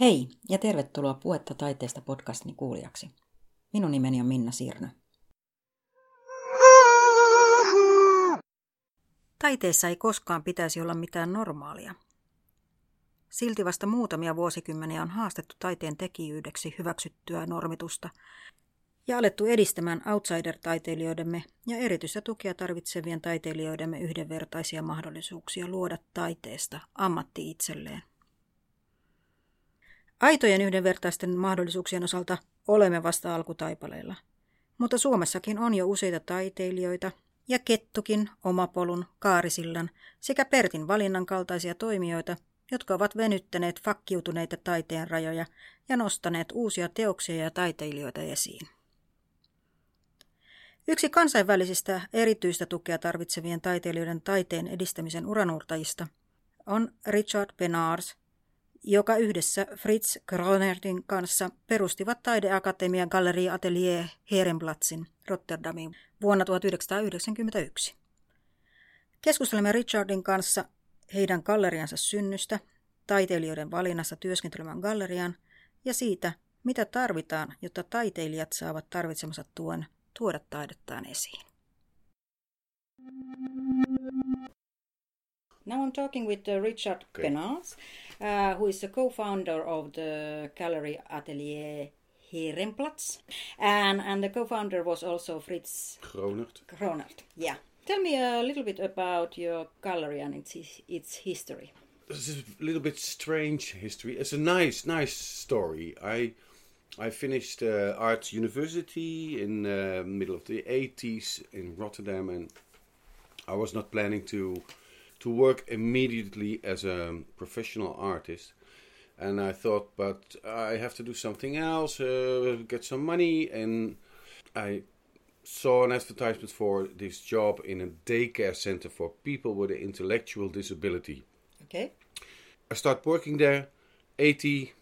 Hei ja tervetuloa Puetta taiteesta podcastini kuulijaksi. Minun nimeni on Minna Sirnö. Taiteessa ei koskaan pitäisi olla mitään normaalia. Silti vasta muutamia vuosikymmeniä on haastettu taiteen tekijyydeksi hyväksyttyä normitusta ja alettu edistämään outsider-taiteilijoidemme ja erityistä tukea tarvitsevien taiteilijoidemme yhdenvertaisia mahdollisuuksia luoda taiteesta ammatti itselleen. Aitojen yhdenvertaisten mahdollisuuksien osalta olemme vasta alkutaipaleilla. Mutta Suomessakin on jo useita taiteilijoita, ja Kettukin, Omapolun, Kaarisillan sekä Pertin valinnan kaltaisia toimijoita, jotka ovat venyttäneet fakkiutuneita taiteen rajoja ja nostaneet uusia teoksia ja taiteilijoita esiin. Yksi kansainvälisistä erityistä tukea tarvitsevien taiteilijoiden taiteen edistämisen uranuurtajista on Richard Benars, joka yhdessä Fritz Kronertin kanssa perustivat taideakatemian Gallerie Atelier Herenplatzin Rotterdamiin vuonna 1991. Keskustelemme Richardin kanssa heidän galleriansa synnystä, taiteilijoiden valinnassa työskentelemään galleriaan ja siitä, mitä tarvitaan, jotta taiteilijat saavat tarvitsemansa tuen tuoda taidettaan esiin. Now I'm talking with uh, Richard okay. Penals, uh, who is the co-founder of the gallery Atelier Herenplaats, and and the co-founder was also Fritz Gronert. Gronert, yeah. Tell me a little bit about your gallery and its its history. This is a little bit strange history. It's a nice, nice story. I I finished uh, arts university in the uh, middle of the 80s in Rotterdam, and I was not planning to to work immediately as a professional artist. And I thought, but I have to do something else, uh, get some money. And I saw an advertisement for this job in a daycare center for people with an intellectual disability. Okay. I start working there, 80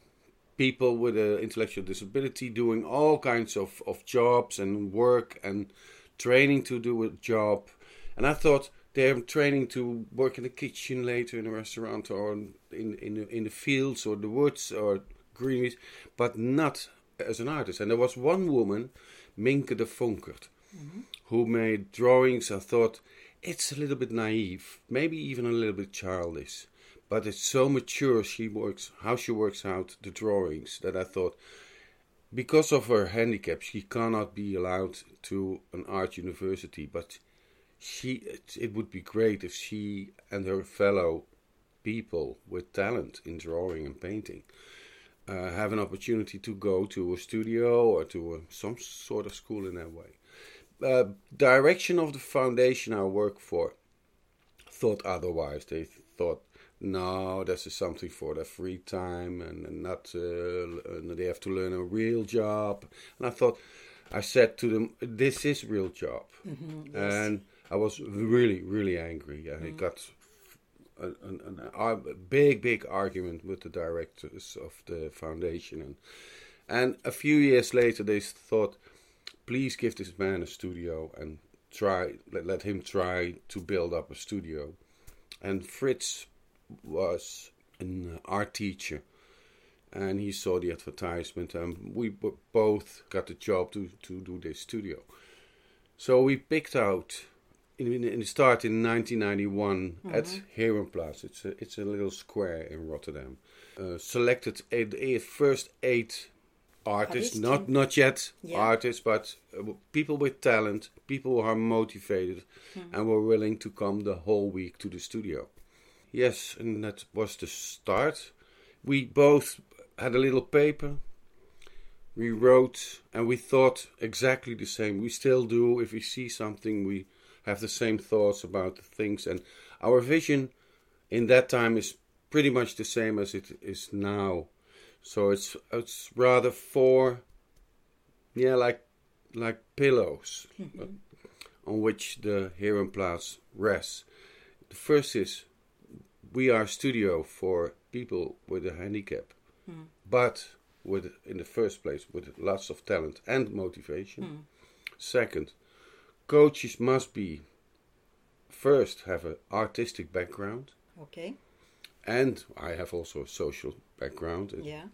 people with an intellectual disability doing all kinds of, of jobs and work and training to do a job. And I thought, they're training to work in the kitchen later in a restaurant or in in the, in the fields or the woods or greeneries, but not as an artist. And there was one woman, Minke de Vonkert, mm-hmm. who made drawings. I thought it's a little bit naive, maybe even a little bit childish, but it's so mature. She works how she works out the drawings that I thought. Because of her handicap, she cannot be allowed to an art university, but she it, it would be great if she and her fellow people with talent in drawing and painting uh, have an opportunity to go to a studio or to a, some sort of school in that way. Uh, direction of the foundation I work for thought otherwise. They thought, no, this is something for their free time and, and not uh, they have to learn a real job. And I thought, I said to them, this is real job, mm-hmm, yes. and I was really, really angry. I mm. got an, an, a big, big argument with the directors of the foundation, and and a few years later they thought, please give this man a studio and try let, let him try to build up a studio. And Fritz was an art teacher, and he saw the advertisement, and we both got the job to to do this studio. So we picked out in, in, start in 1991 mm-hmm. at Herenplaats. It's a, it's a little square in Rotterdam. Uh, selected eight, eight, first eight artists, not not yet yeah. artists, but uh, people with talent, people who are motivated, mm-hmm. and were willing to come the whole week to the studio. Yes, and that was the start. We both had a little paper. We wrote, and we thought exactly the same. We still do. If we see something, we have the same thoughts about the things, and our vision in that time is pretty much the same as it is now. So it's it's rather four, yeah, like like pillows mm-hmm. on which the Herenplaats rests. The first is we are studio for people with a handicap, mm. but with in the first place with lots of talent and motivation. Mm. Second, coaches must be first have an artistic background. Okay. And I have also a social background. Yeah.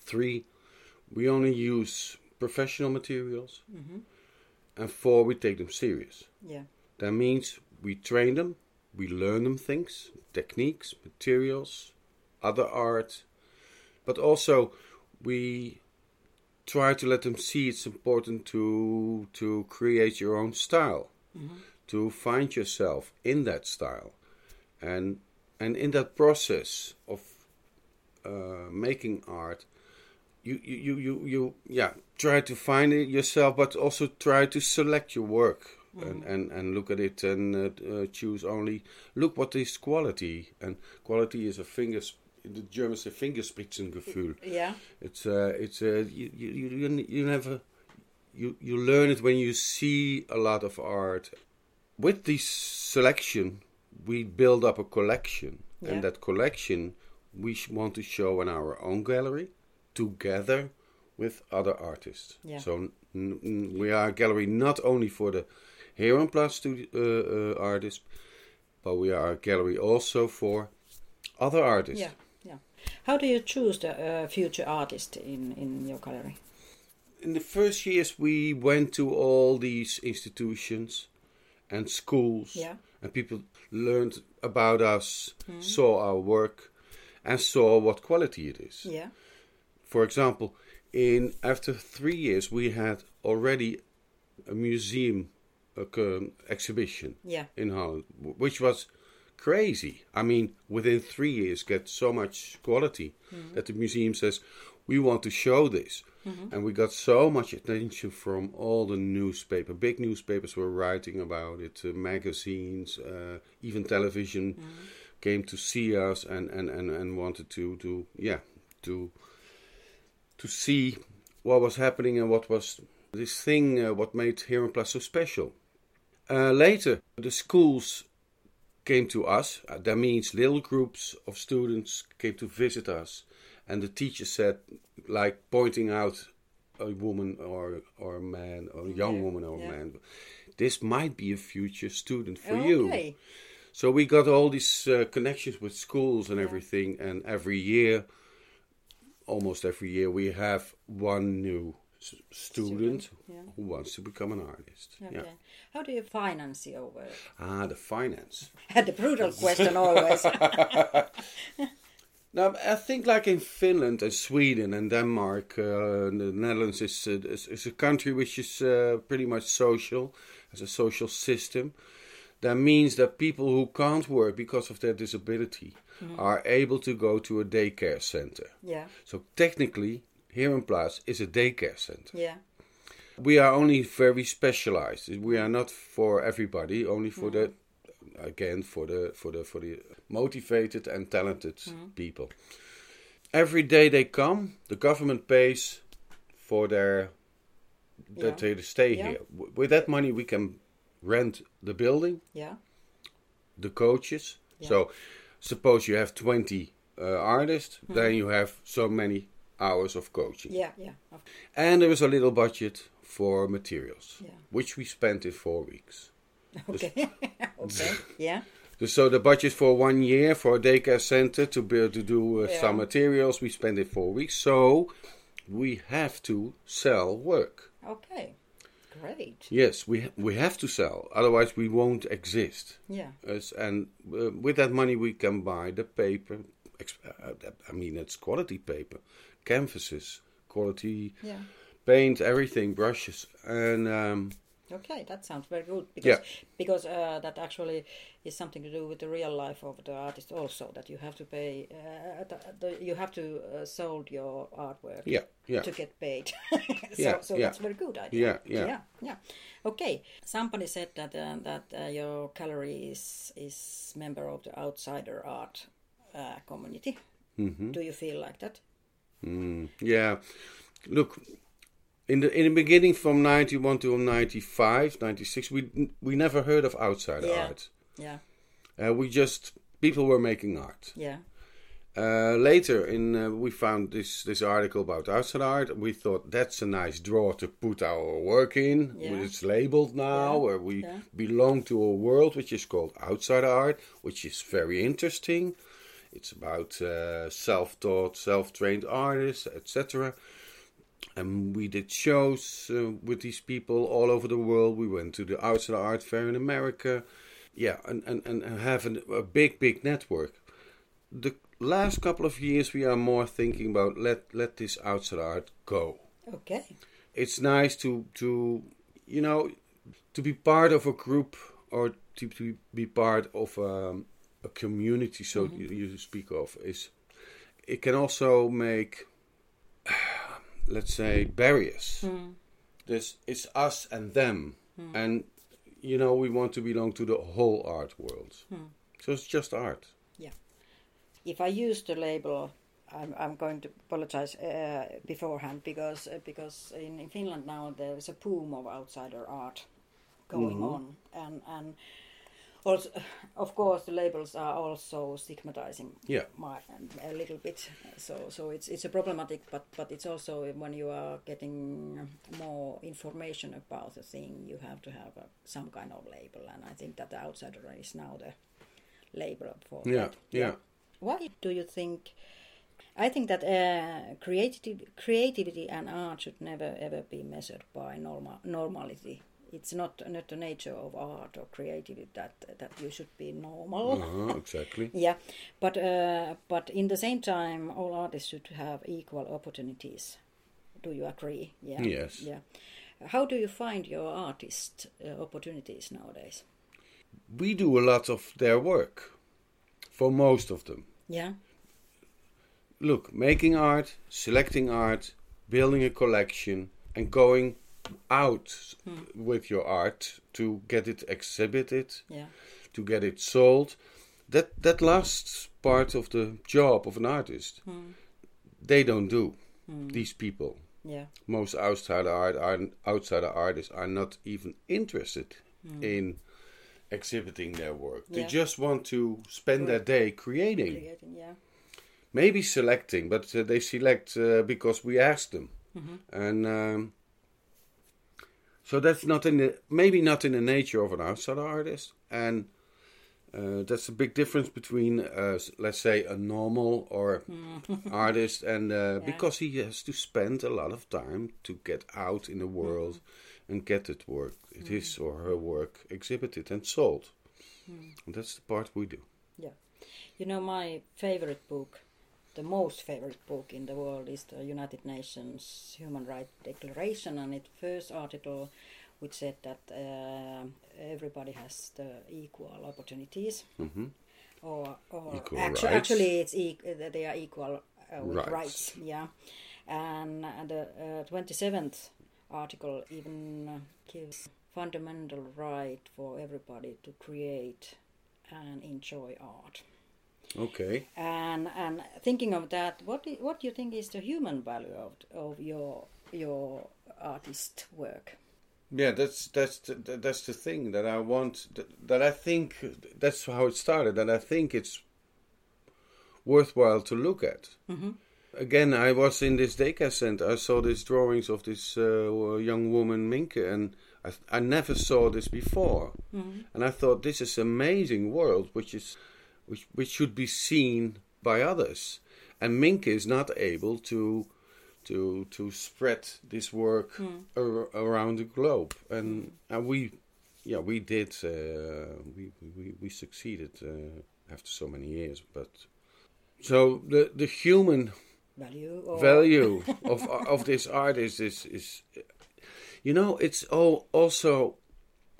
Three, we only use professional materials. Mm-hmm. And four, we take them serious. Yeah. That means we train them, we learn them things, techniques, materials, other art, but also we try to let them see it's important to to create your own style, to find yourself in that style, and and in that process of uh, making art, you you, you you you yeah try to find it yourself, but also try to select your work and, and and look at it and uh, uh, choose only look what is quality. And quality is a fingers the Germans say Fingerspitzengefühl. Yeah. It's uh, it's uh, you, you you you never you you learn it when you see a lot of art. With this selection, we build up a collection, Yeah. and that collection we sh- want to show in our own gallery together with other artists. Yeah. So we are a gallery not only for the Herenplaats studio, uh, uh, artists, but we are a gallery also for other artists. Yeah. How do you choose the uh, future artist in in your gallery? in the first years we went to all these institutions and schools Yeah. and people learned about us saw our work and saw what quality it is Yeah. for example in after three years we had already a museum uh, um, exhibition Yeah. in holland which was crazy. I mean within three years get so much quality that the museum says we want to show this. And we got so much attention from all the newspaper. Big newspapers were writing about it uh, magazines uh, even television came to see us and, and, and, and wanted to, to yeah to to see what was happening and what was this thing uh, what made Herenplaats so special. Uh, later the schools came to us. Uh, that means little groups of students came to visit us, and the teacher said, like pointing out a woman or or a man or a young Yeah, woman or yeah. a man, this might be a future student for you. So we got all these uh, connections with schools and everything, and every year, almost every year, we have one new student, Student, yeah. who wants to become an artist. Okay. Yeah. How do you finance your work? Ah, the finance. the brutal question always. Now, I think like in Finland and Sweden and Denmark, uh, the Netherlands is, uh, is, is a country which is uh, pretty much social, as a social system. That means that people who can't work because of their disability are able to go to a daycare center. yeah. So technically, Herenplaats is a daycare center. Yeah. We are only very specialized. We are not for everybody, only for the again for the for the for the motivated and talented people. Every day they come, the government pays for their Yeah. that they stay Yeah. here. With that money, we can rent the building, Yeah. the coaches. Yeah. So, suppose you have twenty uh, artists, then you have so many hours of coaching. Yeah. Yeah. Of- And there was a little budget for materials, Yeah. which we spent in four weeks. Okay. okay. Yeah. So the budget for one year for a daycare center to be able to do uh, Yeah. some materials, we spent in four weeks. So we have to sell work. Okay. Great. Yes, we ha- we have to sell, otherwise we won't exist. Yeah. As, and uh, with that money, we can buy the paper. ex- uh, I mean, it's quality paper, canvases, quality Yeah. paint, everything, brushes, and um, Okay, that sounds very good because Yeah. because uh, that actually is something to do with the real life of the artist also. That you have to pay, uh, the, the, you have to uh, sold your artwork yeah, yeah. to get paid. so Yeah, so yeah. that's very good idea. Yeah, yeah. yeah, yeah. Okay, somebody said that uh, that uh, your gallery is is member of the outsider art uh, community. Mm-hmm. Do you feel like that? Mm, yeah. Look, in the in the beginning from 91 to 95, 96, we we never heard of outsider Yeah. art. Yeah, Uh, we just people were making art. yeah, Uh, later, in uh, we found this this article about outside art. We thought that's a nice drawer to put our work in. Yeah. It's labeled now, Yeah, where we yeah. belong to a world which is called outside art, which is very interesting. It's about uh, self-taught, self-trained artists, etc. And we did shows uh, with these people all over the world. We went to the Outside Art Fair in America. Yeah, and, and, and have an, a big, big network. The last couple of years, we are more thinking about let let this outside art go. Okay. It's nice to to you know to be part of a group or to, to be part of um, a community. So Mm-hmm. you, you speak of is it can also make let's say barriers. Mm. This it's us and them, and you know we want to belong to the whole art world. So it's just art. Yeah. If I use the label, I'm, I'm going to apologize uh, beforehand because uh, because in, in Finland now there is a boom of outsider art going on, and and also of course the labels are also stigmatizing Yeah. my, a little bit. So so it's it's a problematic, but but it's also when you are getting more information about the thing, you have to have a, some kind of label, and I think that the outsider is now the label for Yeah, that. yeah. Why do you think? I think that uh, creativity, creativity and art should never ever be measured by normal normality. It's not not the nature of art or creativity that that you should be normal. Uh-huh, exactly. Yeah, but uh, but in the same time, all artists should have equal opportunities. Do you agree? Yeah. Yes. Yeah. How do you find your artist uh, opportunities nowadays? We do a lot of their work for most of them. Yeah. Look, making art, selecting art, building a collection, and going out with your art to get it exhibited, Yeah. to get it sold. That that last part of the job of an artist, they don't do. These people, Yeah. most outsider art are outsider artists are not even interested in exhibiting their work. They just want to spend their day creating, Creating. Yeah. maybe selecting, but uh, they select uh, because we ask them, Mm-hmm. and um, so that's not in the maybe not in the nature of an outsider artist, and uh, that's a big difference between, uh, let's say, a normal or artist, and uh, because he has to spend a lot of time to get out in the world and get it work, his or her work exhibited and sold, and that's the part we do. Yeah. You know, my favorite book, the most favorite book in the world, is the United Nations Human Rights Declaration, and its first article, which said that uh, everybody has the equal opportunities, hmm or or Equal actu- rights. actually, it's e- uh, they are equal uh, with Rights. rights. Yeah, and uh, the twenty seventh article even uh, gives fundamental right for everybody to create and enjoy art. Okay. And and thinking of that, what do, what do you think is the human value of of your your artist work? Yeah, that's that's the, that's the thing that I want. That, that I think that's how it started. and I think it's worthwhile to look at. Mm-hmm. Again, I was in this daycare center. I saw these drawings of this uh, young woman Minke, and I, I never saw this before. Mm-hmm. And I thought this is amazing world, which is which which should be seen by others. And Minke is not able to to to spread this work ar- around the globe, and and we yeah we did uh, we, we we succeeded uh, after so many years, but so the the human Value or value of of this artist is is you know it's all also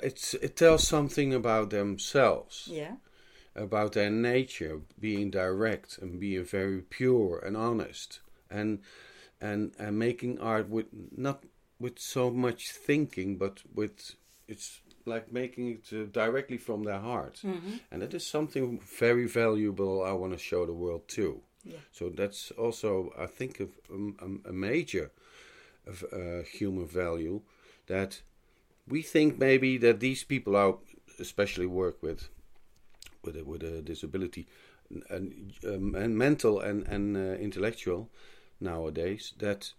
it's it tells something about themselves Yeah. About their nature being direct and being very pure and honest and and and making art with not with so much thinking but with it's like making it uh, directly from their heart. And that is something very valuable. I want to show the world too. Yeah. so that's also i think of um, um, a major of uh, human value that we think maybe that these people out especially work with with a, with a disability and, um, and mental and and uh, intellectual nowadays that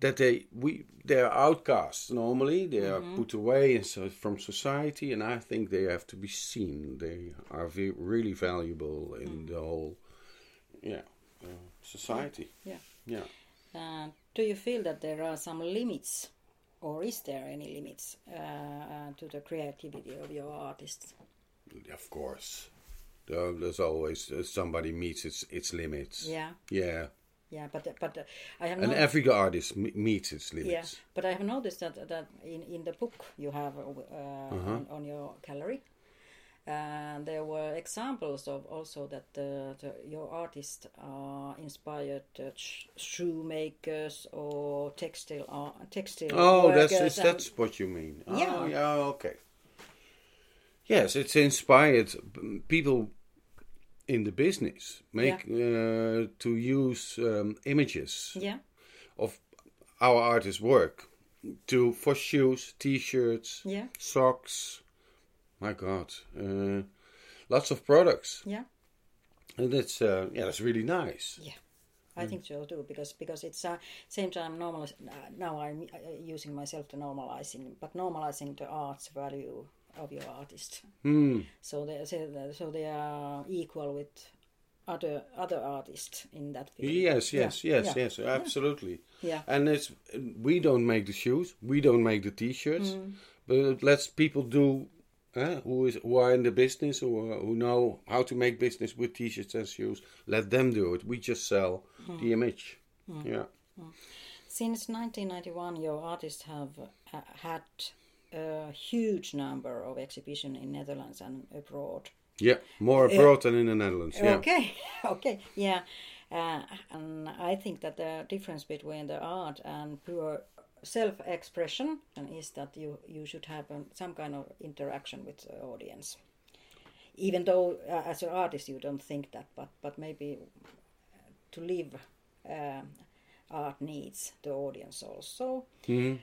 that they we they are outcasts normally they are put away so, from society and I think they have to be seen they are ve- really valuable in the whole yeah uh, society. Yeah. Yeah. Uh, do you feel that there are some limits, or is there any limits uh, uh, to the creativity of your artists? Of course, there's always uh, somebody meets its its limits. Yeah, Yeah, yeah, but but uh, I have and every artist meets its limits. Yeah, but I have noticed that that in, in the book you have uh, Uh-huh. on, on your gallery, uh, there were examples of also that the, the, your artists are inspired uh, sh- shoemakers or textile art, textile. Oh, that's is, that's what you mean. Yeah. Oh, yeah. Okay. Yes, it's inspired people in the business make uh, to use um, images yeah, of our artists' work to for shoes, t-shirts, yeah, socks. My God, uh, lots of products, yeah. and it's uh, yeah, that's really nice. Yeah. I think so too because because it's uh, same time normal. Uh, now I'm uh, using myself to normalizing, but normalizing the art's value of your artist. Hmm. So they so they- so they are equal with other other artists in that field. Yes, Yeah, yes, yes, yeah, yes, absolutely. Yeah, And it's we don't make the shoes, we don't make the t-shirts, Mm. but let's people do uh, who is who are in the business or who know how to make business with t-shirts and shoes. Let them do it. We just sell Mm. the image. Yeah. Since 1991, your artists have uh, had a huge number of exhibitions in Netherlands and abroad. Yeah, more abroad than in the Netherlands. Yeah. Okay, okay, yeah. Uh, and I think that the difference between the art and pure self-expression is that you you should have um, some kind of interaction with the audience. Even though uh, as an artist you don't think that, but but maybe to live, um art needs the audience also. Mhm.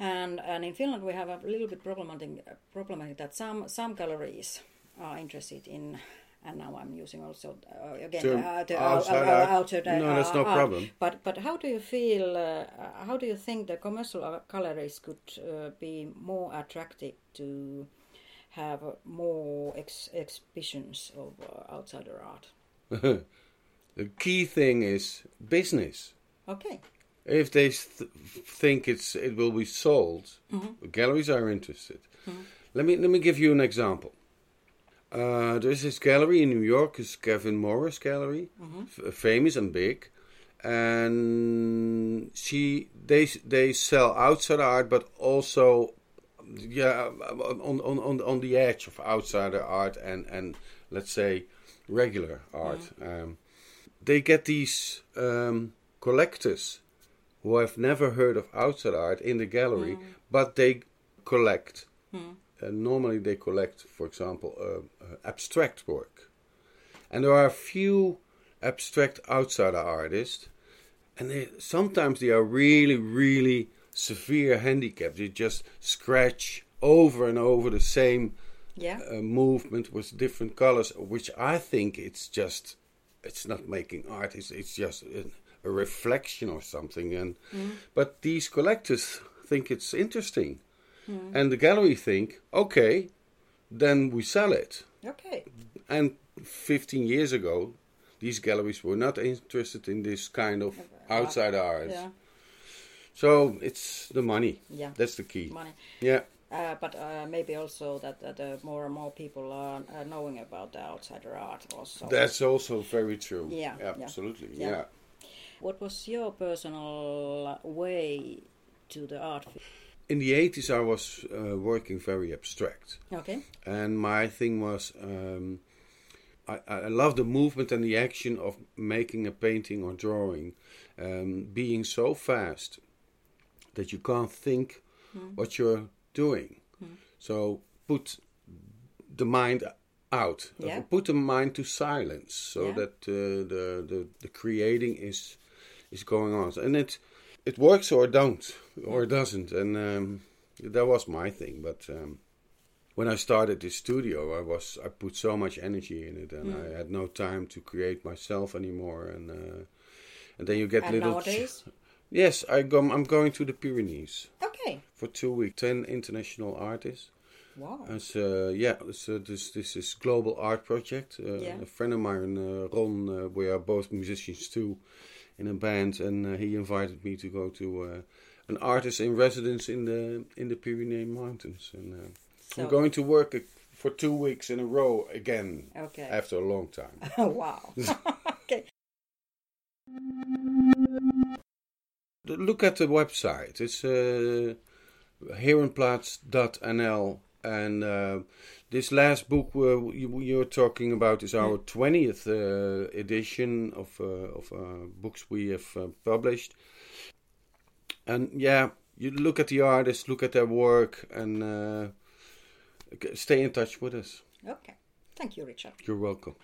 And and in Finland we have a little bit problematic problematic that some some galleries are interested in. And now I'm using also uh, again Term uh, the outside out- art. outside, No, uh, that's no problem. But but how do you feel? Uh, how do you think the commercial galleries could uh, be more attractive to have more ex- exhibitions of uh, outsider art? the key thing is business. Okay. If they th- think it's it will be sold, galleries are interested. Let me let me give you an example. Uh, there's this gallery in New York, is Kevin Morris Gallery, f- famous and big, and she they they sell outside art, but also yeah on on on on the edge of outsider art and and let's say regular art. Um, they get these um, collectors who have never heard of outside art in the gallery, but they collect. And normally they collect, for example, uh, uh, abstract work. And there are a few abstract outsider artists, and they, sometimes they are really, really severe handicapped. They just scratch over and over the same Yeah. uh, movement with different colors, which I think it's just it's not making art. It's it's just a, reflection or something. And but these collectors think it's interesting, and the gallery think, okay, then we sell it. Okay. And 15 years ago, these galleries were not interested in this kind of outside art. Yeah. So it's the money. Yeah. That's the key. Money. Yeah. Uh, but uh, maybe also that, that uh, more and more people are uh, knowing about the outsider art also. That's also very true. Yeah, yeah. Absolutely. Yeah. yeah. What was your personal way to the art in the 80s i was uh, working very abstract Okay. and my thing was um, I, I love the movement and the action of making a painting or drawing um, being so fast that you can't think what you're doing so put the mind out Yeah. put the mind to silence so Yeah. that uh, the, the the creating is is going on and it it works or it don't or doesn't and um, that was my thing but um, when I started this studio I was I put so much energy in it and I had no time to create myself anymore and uh, and then you get And little nowadays? yes I go I'm going to the Pyrenees Okay. for two weeks 10 international artists Wow. As uh, yeah, so this this is global art project. Uh, Yeah. A friend of mine, uh, Ron, uh, we are both musicians too, in a band, and uh, he invited me to go to uh, an artist in residence in the in the Pyrenees Mountains, and uh, So- I'm going to work uh, for two weeks in a row again Okay. after a long time. wow. okay. Look at the website. It's uh, herenplaats.nl. And uh, this last book uh, you, you're talking about is our 20th uh, edition of, uh, of uh, books we have uh, published. And yeah, you look at the artists, look at their work, and uh, stay in touch with us. Okay. Thank you, Richard. You're welcome.